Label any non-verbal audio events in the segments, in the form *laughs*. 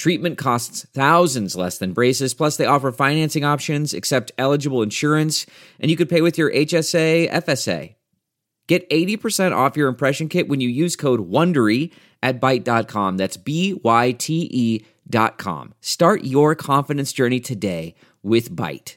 Treatment costs thousands less than braces, plus, they offer financing options, accept eligible insurance, and you could pay with your HSA, FSA. Get 80% off your impression kit when you use code WONDERY at Byte.com. That's B Y T E dot com. Start your confidence journey today with Byte.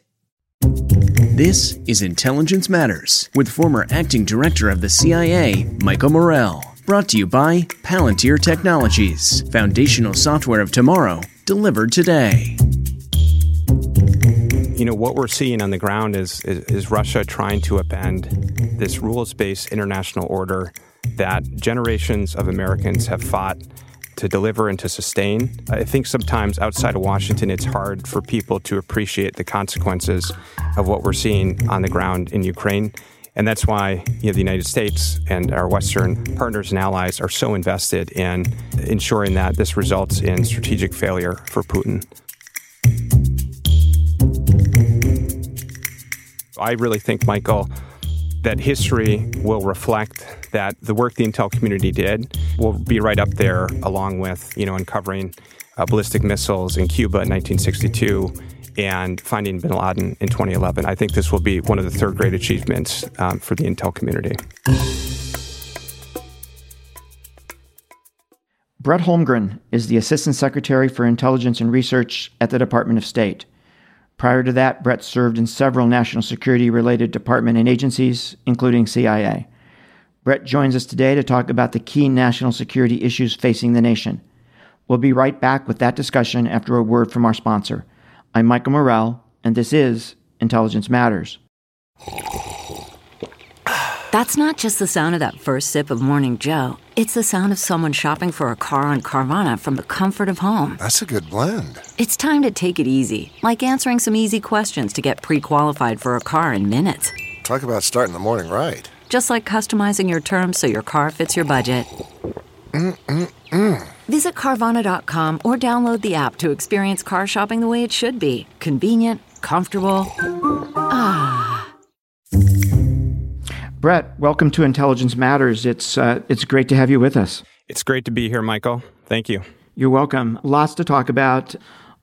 This is Intelligence Matters with former acting director of the CIA, Michael Morell. Brought to you by Palantir Technologies, foundational software of tomorrow, delivered today. You know, what we're seeing on the ground is, is, is Russia trying to upend this rules based international order that generations of Americans have fought to deliver and to sustain. I think sometimes outside of Washington, it's hard for people to appreciate the consequences of what we're seeing on the ground in Ukraine. And that's why you know, the United States and our Western partners and allies are so invested in ensuring that this results in strategic failure for Putin. I really think, Michael, that history will reflect that the work the intel community did will be right up there, along with you know uncovering uh, ballistic missiles in Cuba in 1962 and finding bin Laden in 2011. I think this will be one of the third great achievements um, for the Intel community. Brett Holmgren is the Assistant Secretary for Intelligence and Research at the Department of State. Prior to that, Brett served in several national security related department and agencies, including CIA. Brett joins us today to talk about the key national security issues facing the nation. We'll be right back with that discussion after a word from our sponsor. I'm Michael Morell, and this is Intelligence Matters. That's not just the sound of that first sip of Morning Joe. It's the sound of someone shopping for a car on Carvana from the comfort of home. That's a good blend. It's time to take it easy, like answering some easy questions to get pre qualified for a car in minutes. Talk about starting the morning right. Just like customizing your terms so your car fits your budget. Mm-mm-mm. Visit Carvana.com or download the app to experience car shopping the way it should be convenient, comfortable. Ah. Brett, welcome to Intelligence Matters. It's, uh, it's great to have you with us. It's great to be here, Michael. Thank you. You're welcome. Lots to talk about,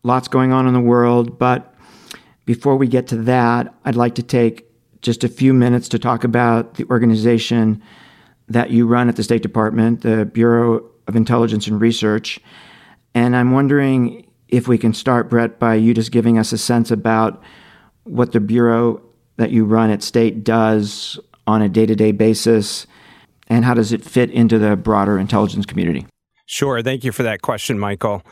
lots going on in the world. But before we get to that, I'd like to take just a few minutes to talk about the organization that you run at the State Department, the Bureau of Intelligence and Research. And I'm wondering if we can start, Brett, by you just giving us a sense about what the Bureau that you run at State does on a day to day basis, and how does it fit into the broader intelligence community? Sure. Thank you for that question, Michael.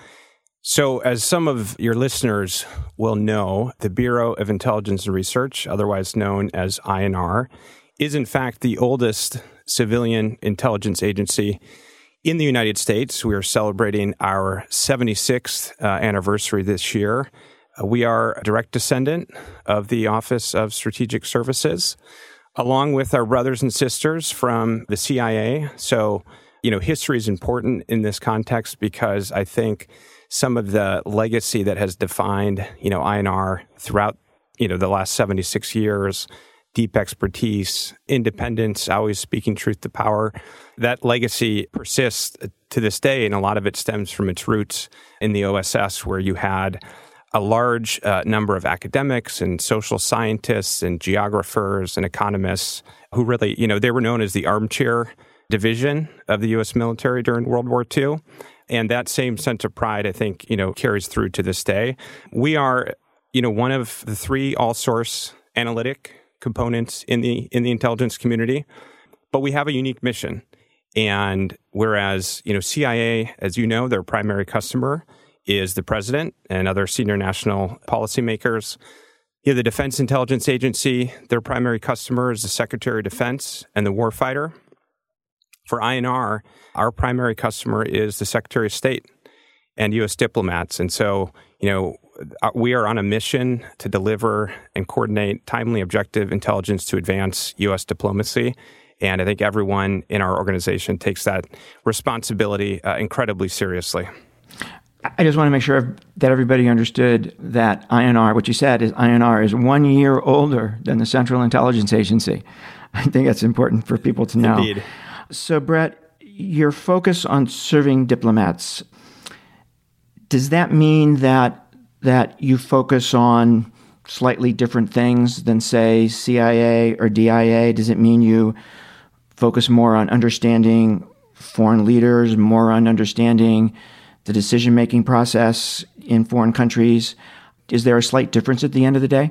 So, as some of your listeners will know, the Bureau of Intelligence and Research, otherwise known as INR, is in fact the oldest civilian intelligence agency in the United States. We are celebrating our 76th uh, anniversary this year. Uh, we are a direct descendant of the Office of Strategic Services, along with our brothers and sisters from the CIA. So, you know, history is important in this context because I think some of the legacy that has defined, you know, INR throughout, you know, the last 76 years deep expertise, independence, always speaking truth to power. That legacy persists to this day, and a lot of it stems from its roots in the OSS, where you had a large uh, number of academics and social scientists and geographers and economists who really, you know, they were known as the armchair division of the U.S. military during World War II. And that same sense of pride, I think, you know, carries through to this day. We are, you know, one of the three all source analytic components in the in the intelligence community, but we have a unique mission. And whereas, you know, CIA, as you know, their primary customer is the president and other senior national policymakers. You know, the Defense Intelligence Agency, their primary customer is the Secretary of Defense and the warfighter. For INR, our primary customer is the Secretary of State and U.S. diplomats. And so, you know, we are on a mission to deliver and coordinate timely, objective intelligence to advance U.S. diplomacy. And I think everyone in our organization takes that responsibility uh, incredibly seriously. I just want to make sure that everybody understood that INR, what you said is INR is one year older than the Central Intelligence Agency. I think that's important for people to know. Indeed. So, Brett, your focus on serving diplomats, does that mean that that you focus on slightly different things than say CIA or DIA? Does it mean you focus more on understanding foreign leaders, more on understanding the decision making process in foreign countries. Is there a slight difference at the end of the day?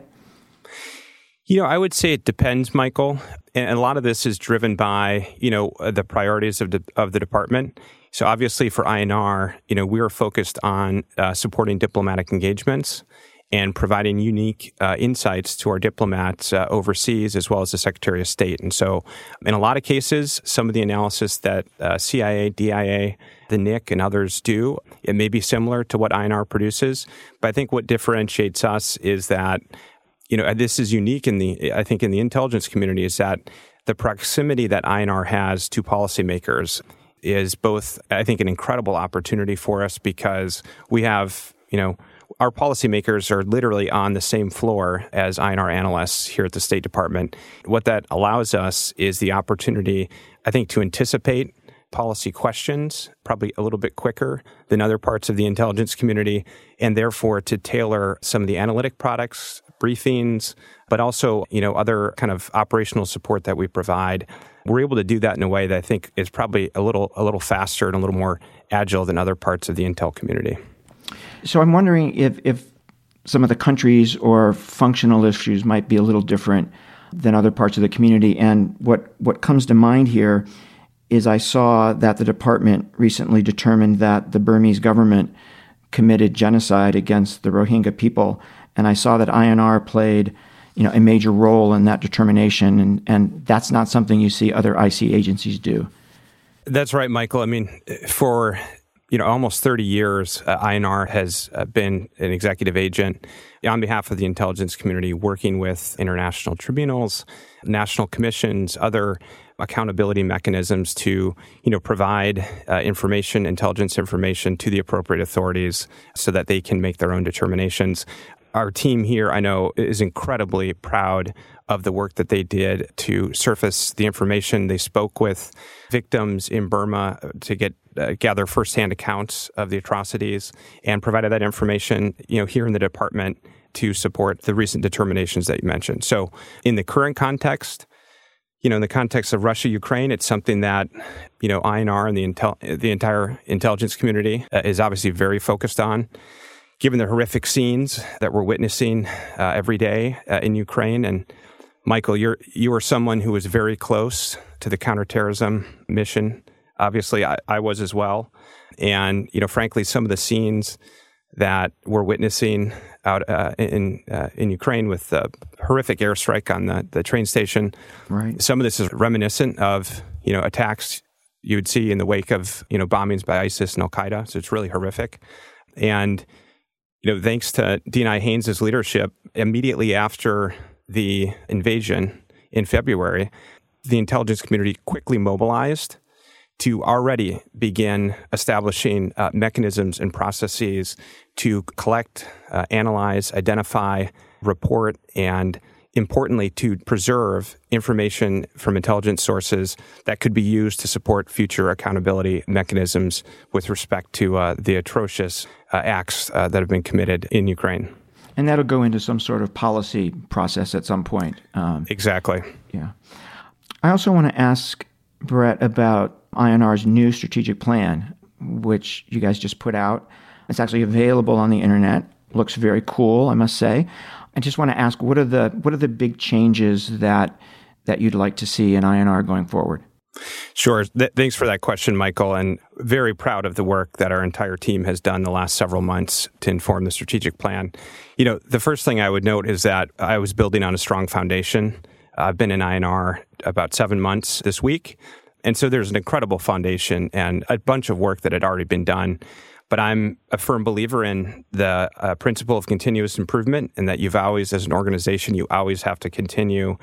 You know, I would say it depends, Michael. And a lot of this is driven by, you know, the priorities of, the of the department. So obviously for INR, you know, we are focused on uh, supporting diplomatic engagements and providing unique uh, insights to our diplomats uh, overseas as well as the Secretary of State. And so, in a lot of cases, some of the analysis that uh, CIA, DIA, the NIC, and others do, it may be similar to what INR produces. But I think what differentiates us is that, you know, this is unique in the, I think, in the intelligence community is that the proximity that INR has to policymakers is both, I think, an incredible opportunity for us because we have, you know, our policymakers are literally on the same floor as INR analysts here at the State Department. What that allows us is the opportunity, I think, to anticipate policy questions probably a little bit quicker than other parts of the intelligence community, and therefore to tailor some of the analytic products, briefings, but also, you know, other kind of operational support that we provide. We're able to do that in a way that I think is probably a little a little faster and a little more agile than other parts of the intel community. So I'm wondering if, if some of the countries or functional issues might be a little different than other parts of the community. And what, what comes to mind here is I saw that the department recently determined that the Burmese government committed genocide against the Rohingya people. And I saw that INR played you know, a major role in that determination. And, and that's not something you see other IC agencies do. That's right, Michael. I mean, for you know, almost 30 years, uh, INR has uh, been an executive agent on behalf of the intelligence community, working with international tribunals, national commissions, other accountability mechanisms to, you know, provide uh, information, intelligence information to the appropriate authorities so that they can make their own determinations. Our team here, I know, is incredibly proud of the work that they did to surface the information. They spoke with victims in Burma to get uh, gather firsthand accounts of the atrocities and provided that information, you know, here in the department to support the recent determinations that you mentioned. So, in the current context, you know, in the context of Russia Ukraine, it's something that you know INR and the intel- the entire intelligence community uh, is obviously very focused on. Given the horrific scenes that we're witnessing uh, every day uh, in Ukraine, and Michael, you're you are someone who is very close to the counterterrorism mission Obviously, I, I was as well. And, you know, frankly, some of the scenes that we're witnessing out uh, in uh, in Ukraine with the horrific airstrike on the, the train station. Right. Some of this is reminiscent of you know attacks you would see in the wake of you know bombings by ISIS and Al Qaeda. So it's really horrific. And you know, thanks to DNI Haines' leadership, immediately after the invasion in February, the intelligence community quickly mobilized to already begin establishing uh, mechanisms and processes to collect, uh, analyze, identify, report, and importantly, to preserve information from intelligence sources that could be used to support future accountability mechanisms with respect to uh, the atrocious uh, acts uh, that have been committed in Ukraine. And that'll go into some sort of policy process at some point. Um, exactly. Yeah. I also want to ask Brett about INR's new strategic plan, which you guys just put out. It's actually available on the internet. Looks very cool, I must say. I just want to ask what are the what are the big changes that that you'd like to see in INR going forward? Sure. Th- thanks for that question, Michael. And very proud of the work that our entire team has done the last several months to inform the strategic plan. You know, the first thing I would note is that I was building on a strong foundation. I've been in INR about seven months this week. And so there's an incredible foundation and a bunch of work that had already been done. But I'm a firm believer in the uh, principle of continuous improvement and that you've always, as an organization, you always have to continue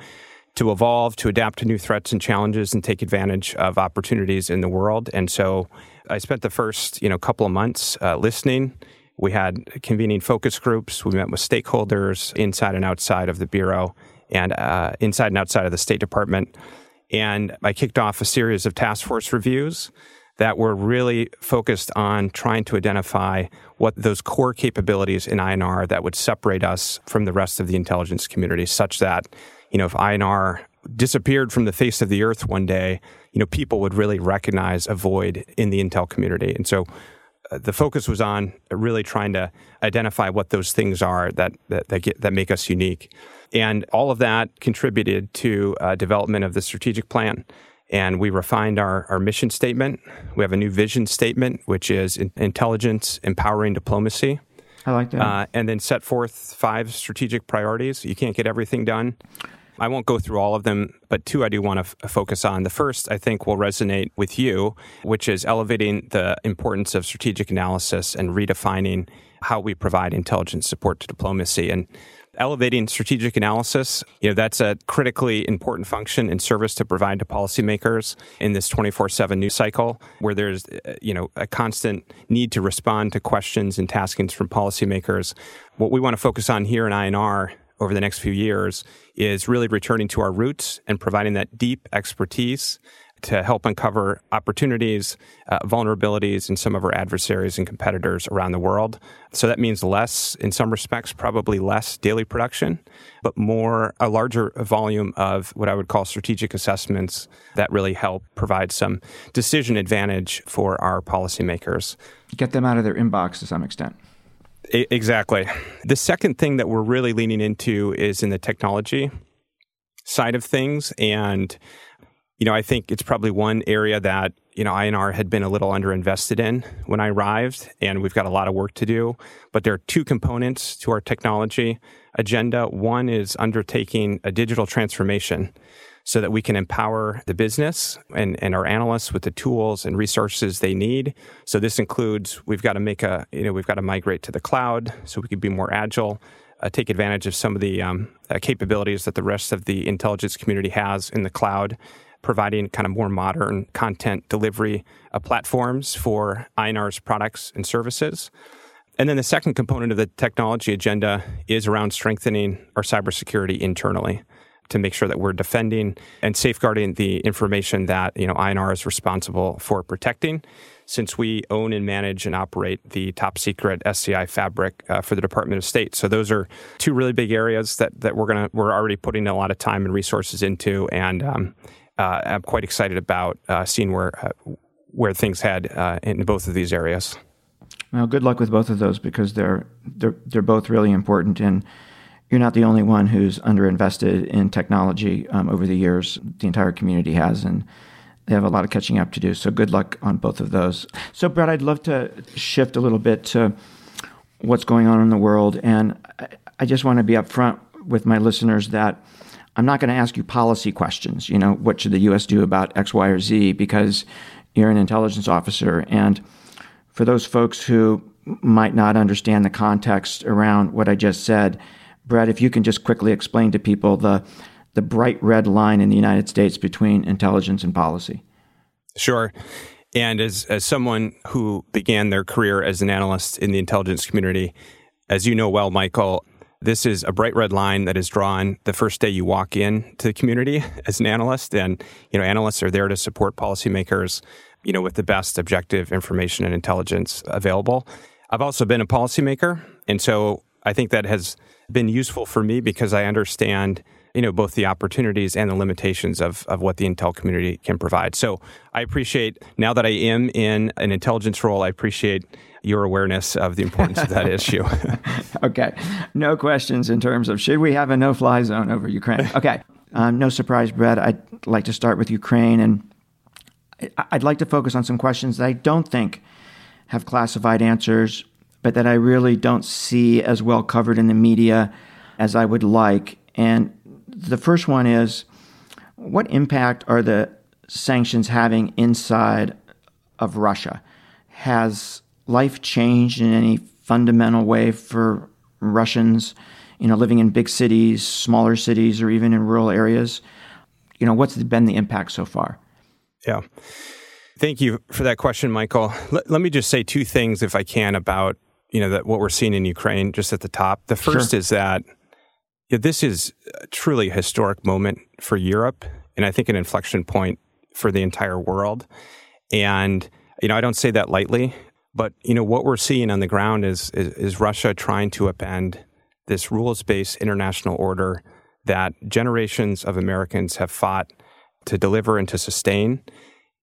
to evolve, to adapt to new threats and challenges and take advantage of opportunities in the world. And so I spent the first, you know, couple of months uh, listening. We had convening focus groups. We met with stakeholders inside and outside of the Bureau and uh, inside and outside of the State Department. And I kicked off a series of task force reviews that were really focused on trying to identify what those core capabilities in INR that would separate us from the rest of the intelligence community, such that, you know, if INR disappeared from the face of the earth one day, you know, people would really recognize a void in the intel community. And so uh, the focus was on really trying to identify what those things are that that that, get, that make us unique. And all of that contributed to uh, development of the strategic plan and we refined our, our mission statement. We have a new vision statement, which is in, intelligence, empowering diplomacy. I like that. Uh, and then set forth five strategic priorities. You can't get everything done. I won't go through all of them, but two I do want to f- focus on. The first, I think, will resonate with you, which is elevating the importance of strategic analysis and redefining how we provide intelligence support to diplomacy. And elevating strategic analysis, you know, that's a critically important function and service to provide to policymakers in this 24/7 news cycle where there's you know, a constant need to respond to questions and taskings from policymakers. What we want to focus on here in INR over the next few years is really returning to our roots and providing that deep expertise to help uncover opportunities, uh, vulnerabilities in some of our adversaries and competitors around the world. So that means less, in some respects, probably less daily production, but more, a larger volume of what I would call strategic assessments that really help provide some decision advantage for our policymakers. Get them out of their inbox to some extent. Exactly. The second thing that we're really leaning into is in the technology side of things. And you know, I think it's probably one area that, you know, INR had been a little underinvested in when I arrived, and we've got a lot of work to do. But there are two components to our technology agenda. One is undertaking a digital transformation so that we can empower the business and, and our analysts with the tools and resources they need. So this includes we've got to make a, you know, we've got to migrate to the cloud so we can be more agile. Uh, take advantage of some of the um, uh, capabilities that the rest of the intelligence community has in the cloud providing kind of more modern content delivery uh, platforms for INR's products and services. And then the second component of the technology agenda is around strengthening our cybersecurity internally to make sure that we're defending and safeguarding the information that you know INR is responsible for protecting. Since we own and manage and operate the top secret SCI fabric uh, for the Department of State, so those are two really big areas that that we're gonna we're already putting a lot of time and resources into, and um, uh, I'm quite excited about uh, seeing where uh, where things head uh, in both of these areas. Well, good luck with both of those because they're they're they're both really important, and you're not the only one who's underinvested in technology um, over the years. The entire community has, and they have a lot of catching up to do. So good luck on both of those. So, Brad, I'd love to shift a little bit to what's going on in the world, and I just want to be upfront with my listeners that I'm not going to ask you policy questions. You know, what should the U.S. do about X, Y, or Z? Because you're an intelligence officer. And for those folks who might not understand the context around what I just said, Brett, if you can just quickly explain to people the the bright red line in the United States between intelligence and policy. Sure. And as as someone who began their career as an analyst in the intelligence community, as you know well, Michael, This is a bright red line that is drawn the first day you walk in to the community *laughs* as an analyst. And, you know, analysts are there to support policymakers, you know, with the best objective information and intelligence available. I've also been a policymaker. And so I think that has been useful for me because I understand you know both the opportunities and the limitations of of what the intel community can provide. So I appreciate now that I am in an intelligence role, I appreciate your awareness of the importance of that *laughs* issue. *laughs* okay, no questions in terms of should we have a no-fly zone over Ukraine? *laughs* Okay, um, no surprise, Brett. I'd like to start with Ukraine, and I'd like to focus on some questions that I don't think have classified answers, but that I really don't see as well covered in the media as I would like. And the first one is what impact are the sanctions having inside of Russia? Has life changed in any fundamental way for Russians, you know, living in big cities, smaller cities, or even in rural areas? You know, what's been the impact so far? Yeah. Thank you for that question, Michael. Let, let me just say two things, if I can, about you know that what we're seeing in Ukraine. Just at the top, the first sure. is that yeah, this is truly a historic moment for Europe, and I think an inflection point for the entire world. And you know, I don't say that lightly, but you know what we're seeing on the ground is is, is Russia trying to upend this rules-based international order that generations of Americans have fought to deliver and to sustain.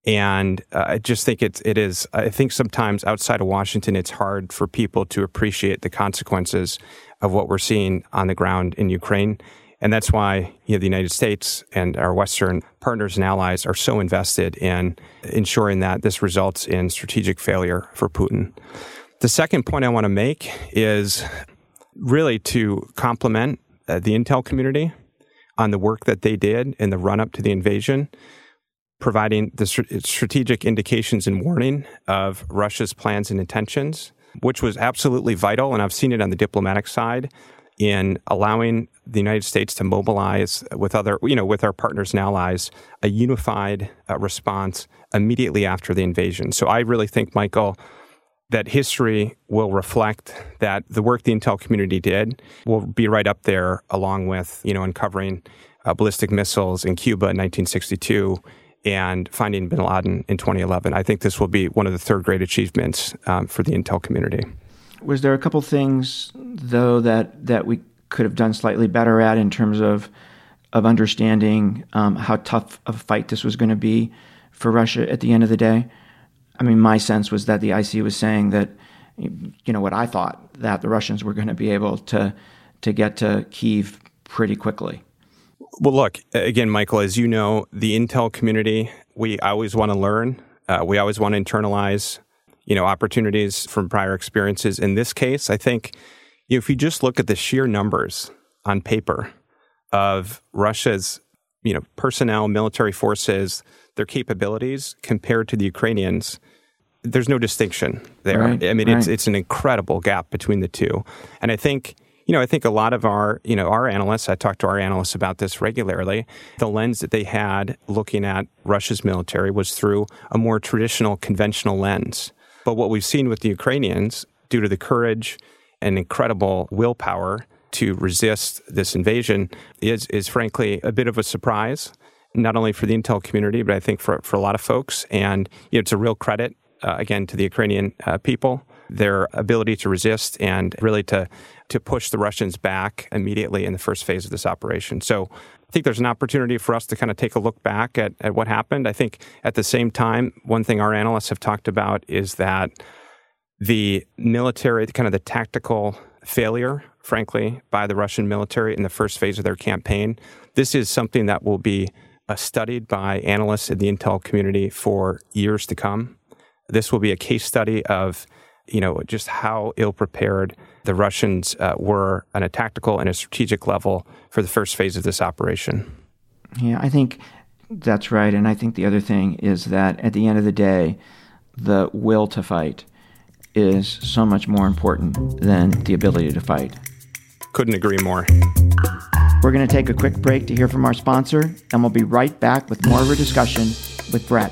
And uh, I just think it's it is. I think sometimes outside of Washington, it's hard for people to appreciate the consequences of what we're seeing on the ground in Ukraine. And that's why you know, the United States and our Western partners and allies are so invested in ensuring that this results in strategic failure for Putin. The second point I want to make is really to compliment uh, the intel community on the work that they did in the run up to the invasion providing the strategic indications and warning of Russia's plans and intentions, which was absolutely vital. And I've seen it on the diplomatic side in allowing the United States to mobilize with other, you know, with our partners and allies, a unified uh, response immediately after the invasion. So I really think, Michael, that history will reflect that the work the intel community did will be right up there, along with, you know, uncovering uh, ballistic missiles in Cuba in 1962 and finding bin Laden in 2011. I think this will be one of the third great achievements um, for the Intel community. Was there a couple things, though, that, that we could have done slightly better at in terms of, of understanding um, how tough of a fight this was going to be for Russia at the end of the day? I mean, my sense was that the IC was saying that, you know, what I thought, that the Russians were going to be able to, to get to Kiev pretty quickly. Well, look, again, Michael, as you know, the Intel community, we always want to learn. Uh, we always want to internalize, you know, opportunities from prior experiences. In this case, I think you know, if you just look at the sheer numbers on paper of Russia's, you know, personnel, military forces, their capabilities compared to the Ukrainians, there's no distinction there. Right, I mean, right. it's it's an incredible gap between the two, and I think you know, I think a lot of our, you know, our analysts, I talk to our analysts about this regularly. The lens that they had looking at Russia's military was through a more traditional, conventional lens. But what we've seen with the Ukrainians, due to the courage and incredible willpower to resist this invasion, is, is frankly a bit of a surprise, not only for the intel community, but I think for, for a lot of folks. And you know, it's a real credit, uh, again, to the Ukrainian uh, people their ability to resist and really to to push the Russians back immediately in the first phase of this operation. So I think there's an opportunity for us to kind of take a look back at, at what happened. I think at the same time, one thing our analysts have talked about is that the military, kind of the tactical failure, frankly, by the Russian military in the first phase of their campaign, this is something that will be uh, studied by analysts in the intel community for years to come. This will be a case study of you know, just how ill prepared the Russians uh, were on a tactical and a strategic level for the first phase of this operation. Yeah, I think that's right. And I think the other thing is that at the end of the day, the will to fight is so much more important than the ability to fight. Couldn't agree more. We're going to take a quick break to hear from our sponsor, and we'll be right back with more of a discussion with Brett.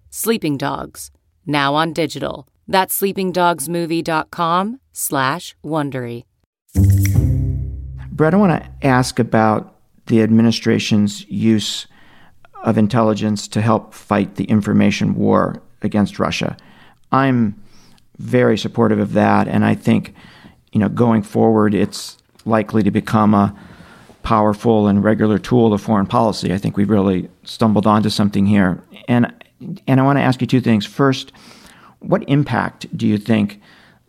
Sleeping Dogs, now on digital. That's sleepingdogsmovie.com slash Wondery. Brett, I want to ask about the administration's use of intelligence to help fight the information war against Russia. I'm very supportive of that, and I think, you know, going forward, it's likely to become a powerful and regular tool of foreign policy. I think we've really stumbled onto something here, and and I want to ask you two things. First, what impact do you think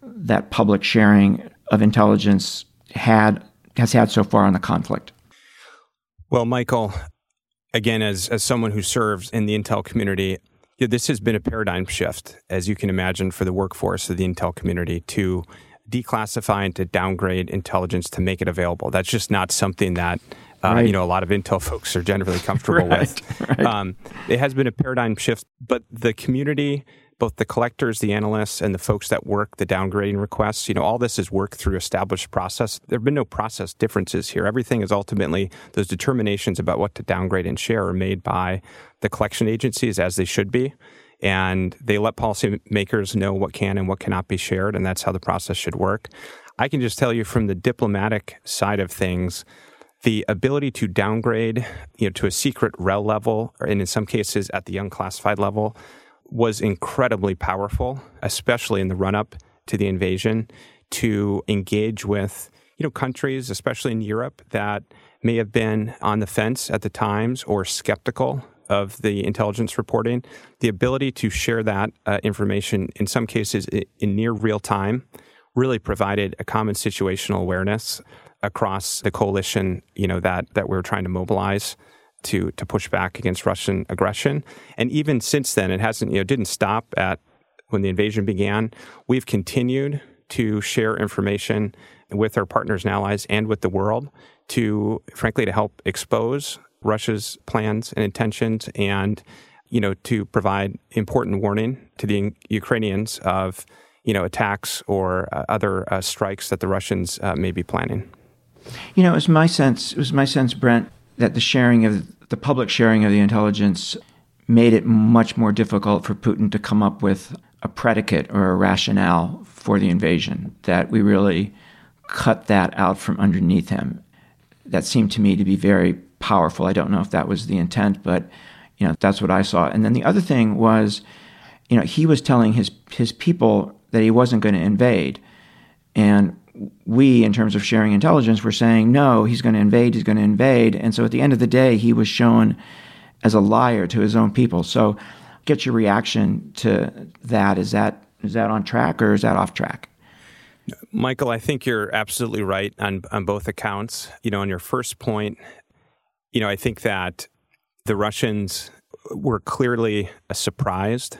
that public sharing of intelligence had has had so far on the conflict? Well, Michael, again, as as someone who serves in the intel community, this has been a paradigm shift, as you can imagine, for the workforce of the intel community to declassify and to downgrade intelligence to make it available. That's just not something that uh, right. you know a lot of intel folks are generally comfortable *laughs* right, with. Right. Um, it has been a paradigm shift, but the community both the collectors, the analysts, and the folks that work the downgrading requests, you know, all this is worked through established process. There have been no process differences here. Everything is ultimately those determinations about what to downgrade and share are made by the collection agencies as they should be. And they let policymakers know what can and what cannot be shared, and that's how the process should work. I can just tell you from the diplomatic side of things, the ability to downgrade you know, to a secret REL level, and in some cases at the unclassified level, was incredibly powerful, especially in the run up to the invasion, to engage with you know countries, especially in Europe, that may have been on the fence at the times or skeptical of the intelligence reporting. The ability to share that uh, information, in some cases in near real time, really provided a common situational awareness across the coalition. You know that that we we're trying to mobilize to to push back against Russian aggression. And even since then, it hasn't you know didn't stop at when the invasion began. We've continued to share information with our partners and allies and with the world to frankly to help expose Russia's plans and intentions and you know to provide important warning to the Ukrainians of you know attacks or uh, other uh, strikes that the Russians uh, may be planning. You know, it was my sense. It was my sense, Brent, that the sharing of the public sharing of the intelligence made it much more difficult for Putin to come up with a predicate or a rationale for the invasion. That we really cut that out from underneath him. That seemed to me to be very powerful. I don't know if that was the intent, but you know that's what I saw. And then the other thing was, you know, he was telling his his people that he wasn't going to invade, and we, in terms of sharing intelligence, were saying, no, he's going to invade, he's going to invade. And so at the end of the day, he was shown as a liar to his own people. So get your reaction to that. Is that is that on track or is that off track? Michael, I think you're absolutely right on, on both accounts. You know, on your first point, you know, I think that the Russians were clearly surprised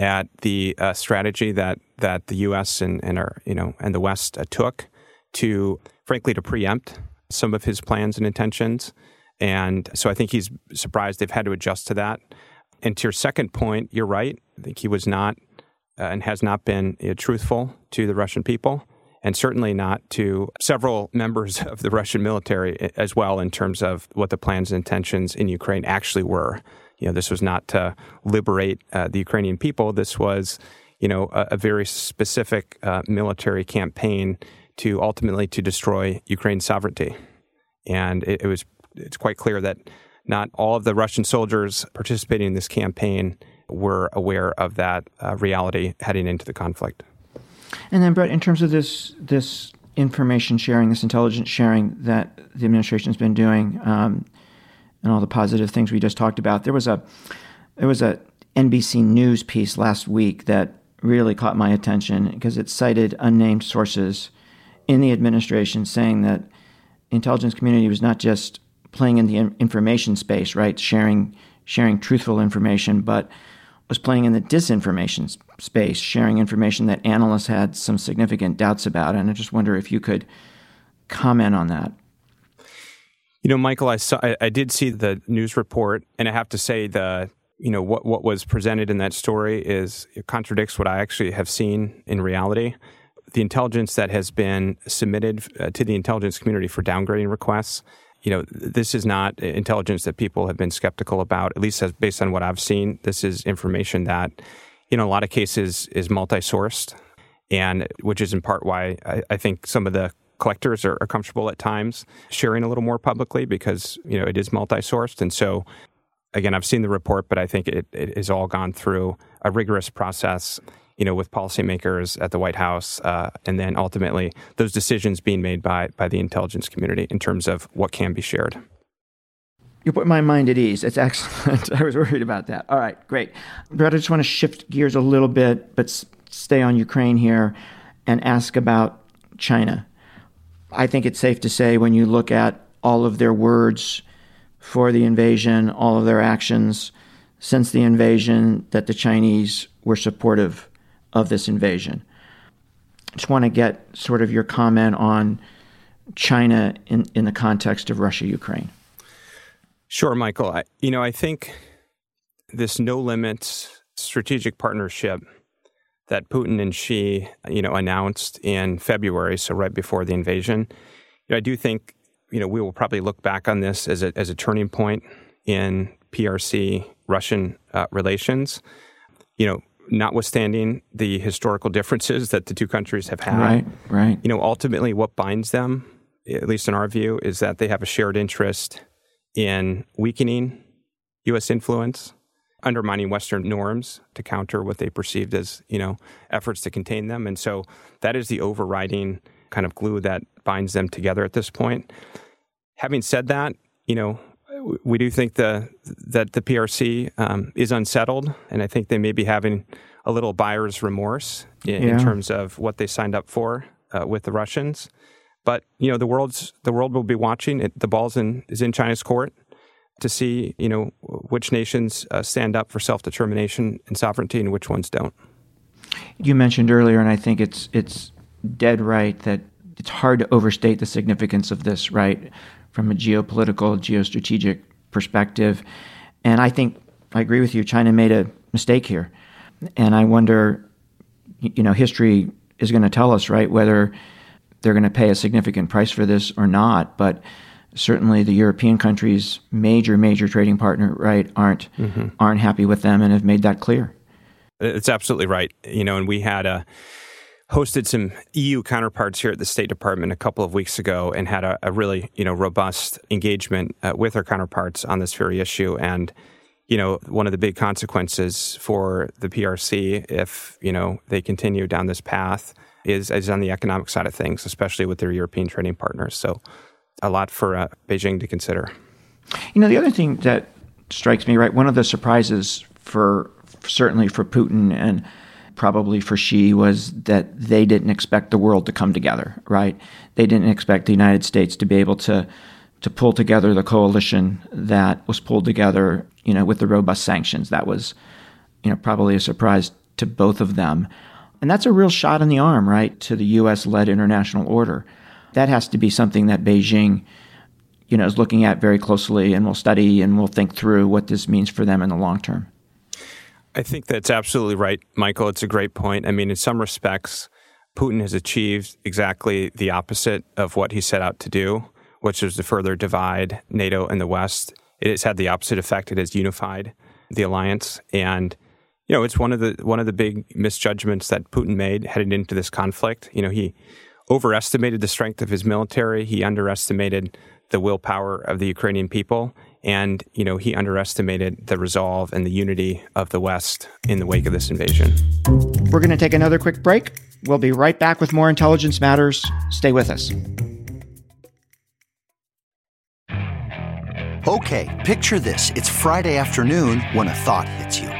at the uh, strategy that that the U.S. and, and our you know and the West uh, took to frankly to preempt some of his plans and intentions, and so I think he's surprised they've had to adjust to that. And to your second point, you're right. I think he was not uh, and has not been truthful to the Russian people. And certainly not to several members of the Russian military uh, as well, in terms of what the plans and intentions in Ukraine actually were. You know, this was not to liberate uh, the Ukrainian people. This was, you know, a, a very specific uh, military campaign to ultimately to destroy Ukraine's sovereignty. And it, it, was it's quite clear that not all of the Russian soldiers participating in this campaign were aware of that uh, reality heading into the conflict. And then, Brett, in terms of this this information sharing, this intelligence sharing that the administration has been doing, um, and all the positive things we just talked about. There was a there was a NBC News piece last week that really caught my attention because it cited unnamed sources in the administration saying that intelligence community was not just playing in the information space, right, sharing sharing truthful information, but was playing in the disinformation space, sharing information that analysts had some significant doubts about. And I just wonder if you could comment on that. You know, Michael, I saw, I, I did see the news report, and I have to say the you know what what was presented in that story is contradicts what I actually have seen in reality. The intelligence that has been submitted uh, to the intelligence community for downgrading requests, you know, this is not intelligence that people have been skeptical about. At least as, based on what I've seen, this is information that, in a lot of cases, is multi-sourced, and which is in part why I, I think some of the collectors are, are, comfortable at times sharing a little more publicly because you know it is multi-sourced and so again i've seen the report but i think it, it has all gone through a rigorous process you know with policymakers at the white house uh, and then ultimately those decisions being made by by the intelligence community in terms of what can be shared you put my mind at ease. It's excellent. *laughs* I was worried about that. All right, great. Brett, I just want to shift gears a little bit, but stay on Ukraine here and ask about China. I think it's safe to say when you look at all of their words for the invasion, all of their actions since the invasion, that the Chinese were supportive of this invasion. I just want to get sort of your comment on China in, in the context of Russia Ukraine. Sure, Michael. I, you know, I think this no limits strategic partnership that Putin and Xi, you know, announced in February, so right before the invasion. You know, I do think, you know, we will probably look back on this as a, as a turning point in PRC Russian uh, relations. You know, notwithstanding the historical differences that the two countries have had. Right, right. You know, ultimately what binds them, at least in our view, is that they have a shared interest in weakening U.S. influence undermining Western norms to counter what they perceived as, you know, efforts to contain them. And so that is the overriding kind of glue that binds them together at this point. Having said that, you know, we do think the that the PRC um, is unsettled, and I think they may be having a little buyer's remorse in, yeah. in terms of what they signed up for uh, with the Russians. But you know, the world's the world will be watching. It, the ball's in is in China's court, to see, you know, which nations uh, stand up for self determination and sovereignty and which ones don't. You mentioned earlier, and I think it's it's dead right that it's hard to overstate the significance of this, right, from a geopolitical, geostrategic perspective. And I think I agree with you. China made a mistake here, and I wonder, you know, history is going to tell us, right, whether they're going to pay a significant price for this or not, but certainly the European countries, major major trading partner, right, aren't mm-hmm. aren't happy with them and have made that clear. It's absolutely right. You know, and we had a hosted some EU counterparts here at the State Department a couple of weeks ago and had a, a really you know robust engagement uh, with our counterparts on this very issue and. You know, one of the big consequences for the PRC, if you know they continue down this path, is is on the economic side of things, especially with their European trading partners. So, a lot for uh, Beijing to consider. You know, the other thing that strikes me, right, one of the surprises for certainly for Putin and probably for Xi was that they didn't expect the world to come together, right? They didn't expect the United States to be able to to pull together the coalition that was pulled together, you know, with the robust sanctions. That was, you know, probably a surprise to both of them. And that's a real shot in the arm, right, to the US led international order that has to be something that Beijing, you know, is looking at very closely and will study and will think through what this means for them in the long term. I think that's absolutely right, Michael. It's a great point. I mean, in some respects, Putin has achieved exactly the opposite of what he set out to do, which was to further divide NATO and the West. It has had the opposite effect. It has unified the alliance, and you know, it's one of the one of the big misjudgments that Putin made heading into this conflict. You know, he overestimated the strength of his military. He underestimated the willpower of the Ukrainian people. And, you know, he underestimated the resolve and the unity of the West in the wake of this invasion. We're going to take another quick break. We'll be right back with more Intelligence Matters. Stay with us. Okay, picture this. It's Friday afternoon when a thought hits you.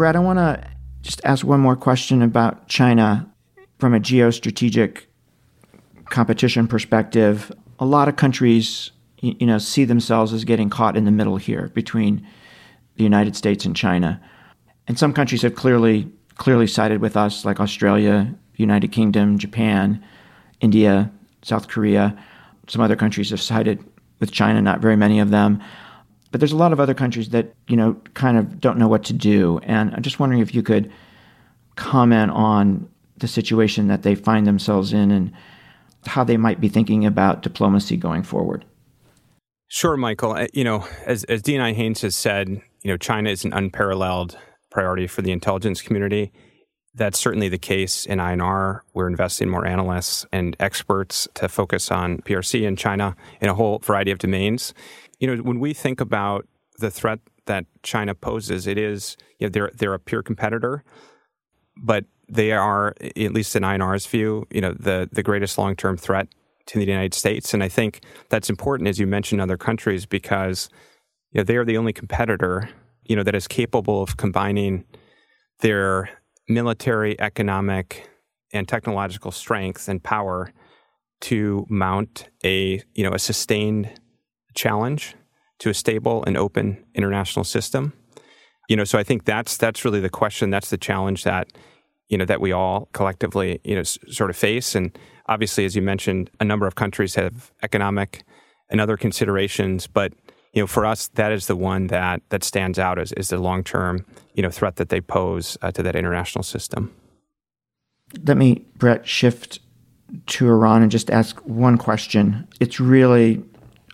Brett, I want to just ask one more question about China from a geostrategic competition perspective. A lot of countries, you know, see themselves as getting caught in the middle here between the United States and China. And some countries have clearly clearly sided with us, like Australia, United Kingdom, Japan, India, South Korea. Some other countries have sided with China, not very many of them. But there's a lot of other countries that, you know, kind of don't know what to do. And I'm just wondering if you could comment on the situation that they find themselves in and how they might be thinking about diplomacy going forward. Sure, Michael. Uh, you know, as, as DNI Haines has said, you know, China is an unparalleled priority for the intelligence community. That's certainly the case in INR. We're investing more analysts and experts to focus on PRC in China in a whole variety of domains. You know, when we think about the threat that China poses, it is you know, they're they're a peer competitor, but they are, at least in INR's view, you know, the the greatest long term threat to the United States. And I think that's important, as you mentioned, other countries because you know, they are the only competitor, you know, that is capable of combining their military, economic, and technological strength and power to mount a you know a sustained challenge to a stable and open international system. You know, so I think that's that's really the question. That's the challenge that you know that we all collectively you know s- sort of face. And obviously, as you mentioned, a number of countries have economic and other considerations, but you know, for us, that is the one that that stands out as is the long term, you know, threat that they pose uh, to that international system. Let me, Brett, shift to Iran and just ask one question. It's really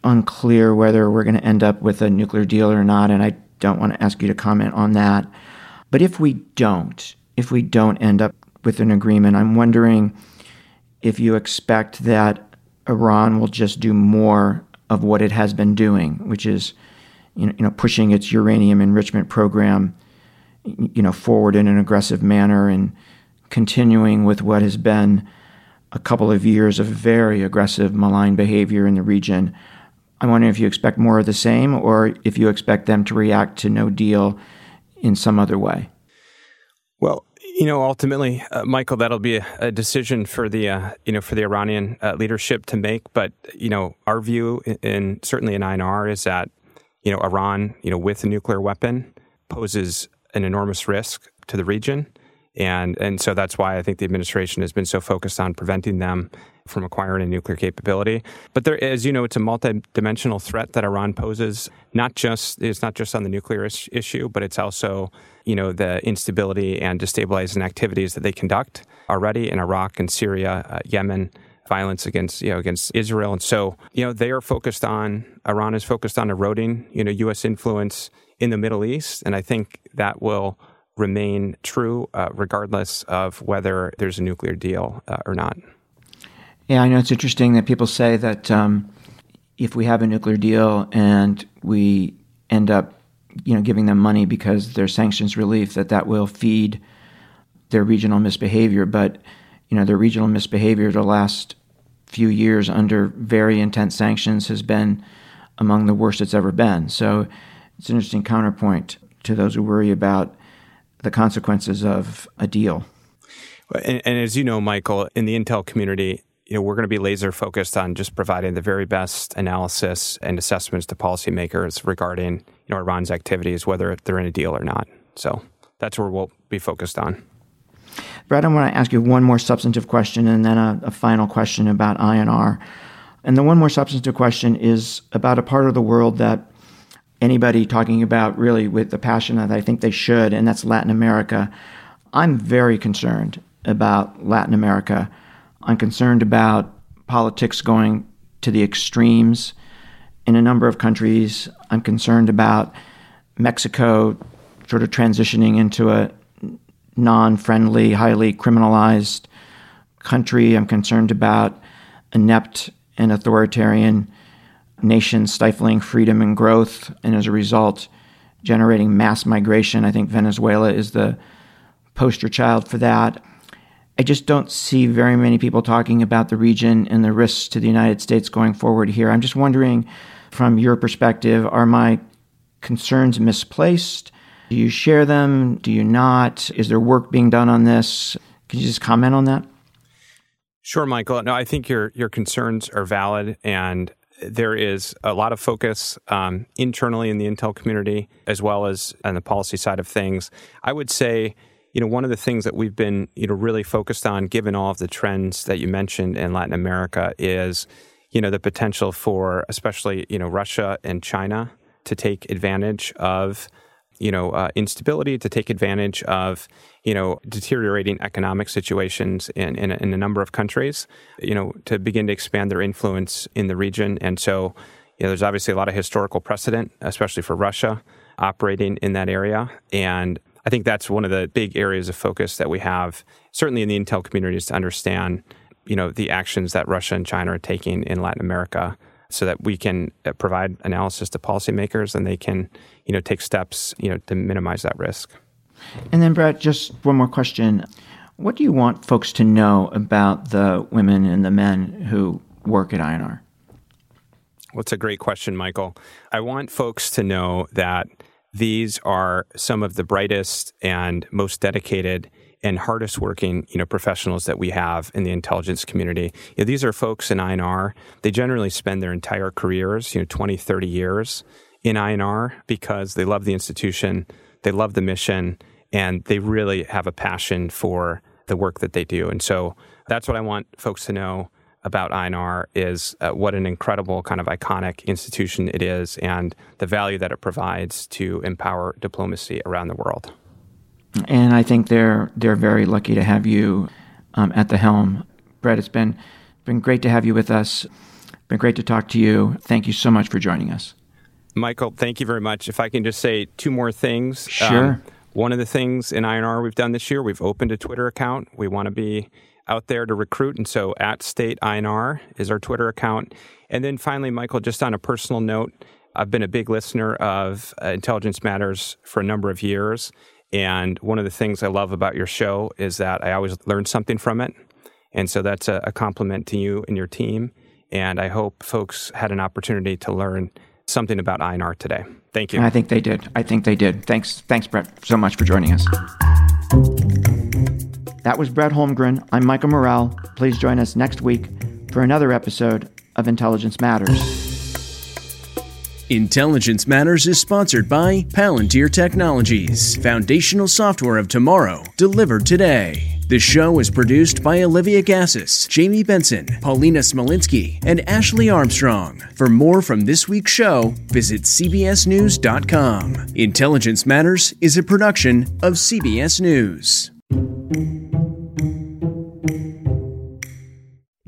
unclear whether we're going to end up with a nuclear deal or not, and I don't want to ask you to comment on that. But if we don't, if we don't end up with an agreement, I'm wondering if you expect that Iran will just do more of what it has been doing, which is you know, pushing its uranium enrichment program you know forward in an aggressive manner and continuing with what has been a couple of years of very aggressive malign behavior in the region. I'm wondering if you expect more of the same or if you expect them to react to no deal in some other way. Well, you know, ultimately, uh, Michael, that'll be a, a decision for the uh, you know for the Iranian uh, leadership to make. But you know, our view, in, in certainly in INR, is that you know Iran, you know, with a nuclear weapon, poses an enormous risk to the region, and and so that's why I think the administration has been so focused on preventing them from acquiring a nuclear capability. But there, as you know, it's a multi-dimensional threat that Iran poses. Not just it's not just on the nuclear is- issue, but it's also you know the instability and destabilizing activities that they conduct already in Iraq and Syria, uh, Yemen, violence against you know against Israel, and so you know they are focused on Iran is focused on eroding you know U.S. influence in the Middle East, and I think that will remain true uh, regardless of whether there's a nuclear deal uh, or not. Yeah, I know it's interesting that people say that um, if we have a nuclear deal and we end up, you know, giving them money because there's sanctions relief, that that will feed their regional misbehavior. But you know, their regional misbehavior the last few years under very intense sanctions has been among the worst it's ever been. So it's an interesting counterpoint to those who worry about the consequences of a deal. And, and as you know, Michael, in the Intel community, you know, we're going to be laser focused on just providing the very best analysis and assessments to policymakers regarding, you know, Iran's activities, whether they're in a deal or not. So that's where we'll be focused on. Brett, I want to ask you one more substantive question and then a, a final question about INR. And the one more substantive question is about a part of the world that anybody talking about really with the passion that I think they should, and that's Latin America. I'm very concerned about Latin America. I'm concerned about politics going to the extremes in a number of countries. I'm concerned about Mexico sort of transitioning into a non friendly, highly criminalized country. I'm concerned about inept and authoritarian nations stifling freedom and growth, and as a result, generating mass migration. I think Venezuela is the poster child for that. I just don't see very many people talking about the region and the risks to the United States going forward here. I'm just wondering, from your perspective, are my concerns misplaced? Do you share them? Do you not? Is there work being done on this? Can you just comment on that? Sure, Michael. No, I think your your concerns are valid, and there is a lot of focus um, internally in the Intel community as well as on the policy side of things. I would say you know, one of the things that we've been, you know, really focused on, given all of the trends that you mentioned in Latin America, is, you know, the potential for, especially, you know, Russia and China to take advantage of, you know, uh, instability, to take advantage of, you know, deteriorating economic situations in, in, in a number of countries, you know, to begin to expand their influence in the region. And so, you know, there's obviously a lot of historical precedent, especially for Russia operating in that area. And I think that's one of the big areas of focus that we have, certainly in the Intel community, is to understand, you know, the actions that Russia and China are taking in Latin America, so that we can uh, provide analysis to policymakers and they can, you know, take steps, you know, to minimize that risk. And then, Brett, just one more question: What do you want folks to know about the women and the men who work at INR? Well, it's a great question, Michael. I want folks to know that these are some of the brightest and most dedicated and hardest working, you know, professionals that we have in the intelligence community. You know, these are folks in INR. They generally spend their entire careers, you know, 20, 30 years in INR because they love the institution, they love the mission, and they really have a passion for the work that they do. And so that's what I want folks to know about INR is uh, what an incredible kind of iconic institution it is and the value that it provides to empower diplomacy around the world. And I think they're they're very lucky to have you um, at the helm, Brett. It's been been great to have you with us. Been great to talk to you. Thank you so much for joining us, Michael. Thank you very much. If I can just say two more things. Sure. Um, one of the things in INR we've done this year, we've opened a Twitter account. We want to be out there to recruit. And so at State INR is our Twitter account. And then finally, Michael, just on a personal note, I've been a big listener of uh, Intelligence Matters for a number of years. And one of the things I love about your show is that I always learn something from it. And so that's a, a compliment to you and your team. And I hope folks had an opportunity to learn something about INR today. Thank you. I think they did. I think they did. Thanks, thanks, Brett, so much for joining us. That was Brett Holmgren. I'm Michael Morell. Please join us next week for another episode of Intelligence Matters. Intelligence Matters is sponsored by Palantir Technologies, foundational software of tomorrow, delivered today. The show is produced by Olivia Gazis, Jamie Benson, Paulina Smolinski, and Ashley Armstrong. For more from this week's show, visit CBSNews.com. Intelligence Matters is a production of CBS News.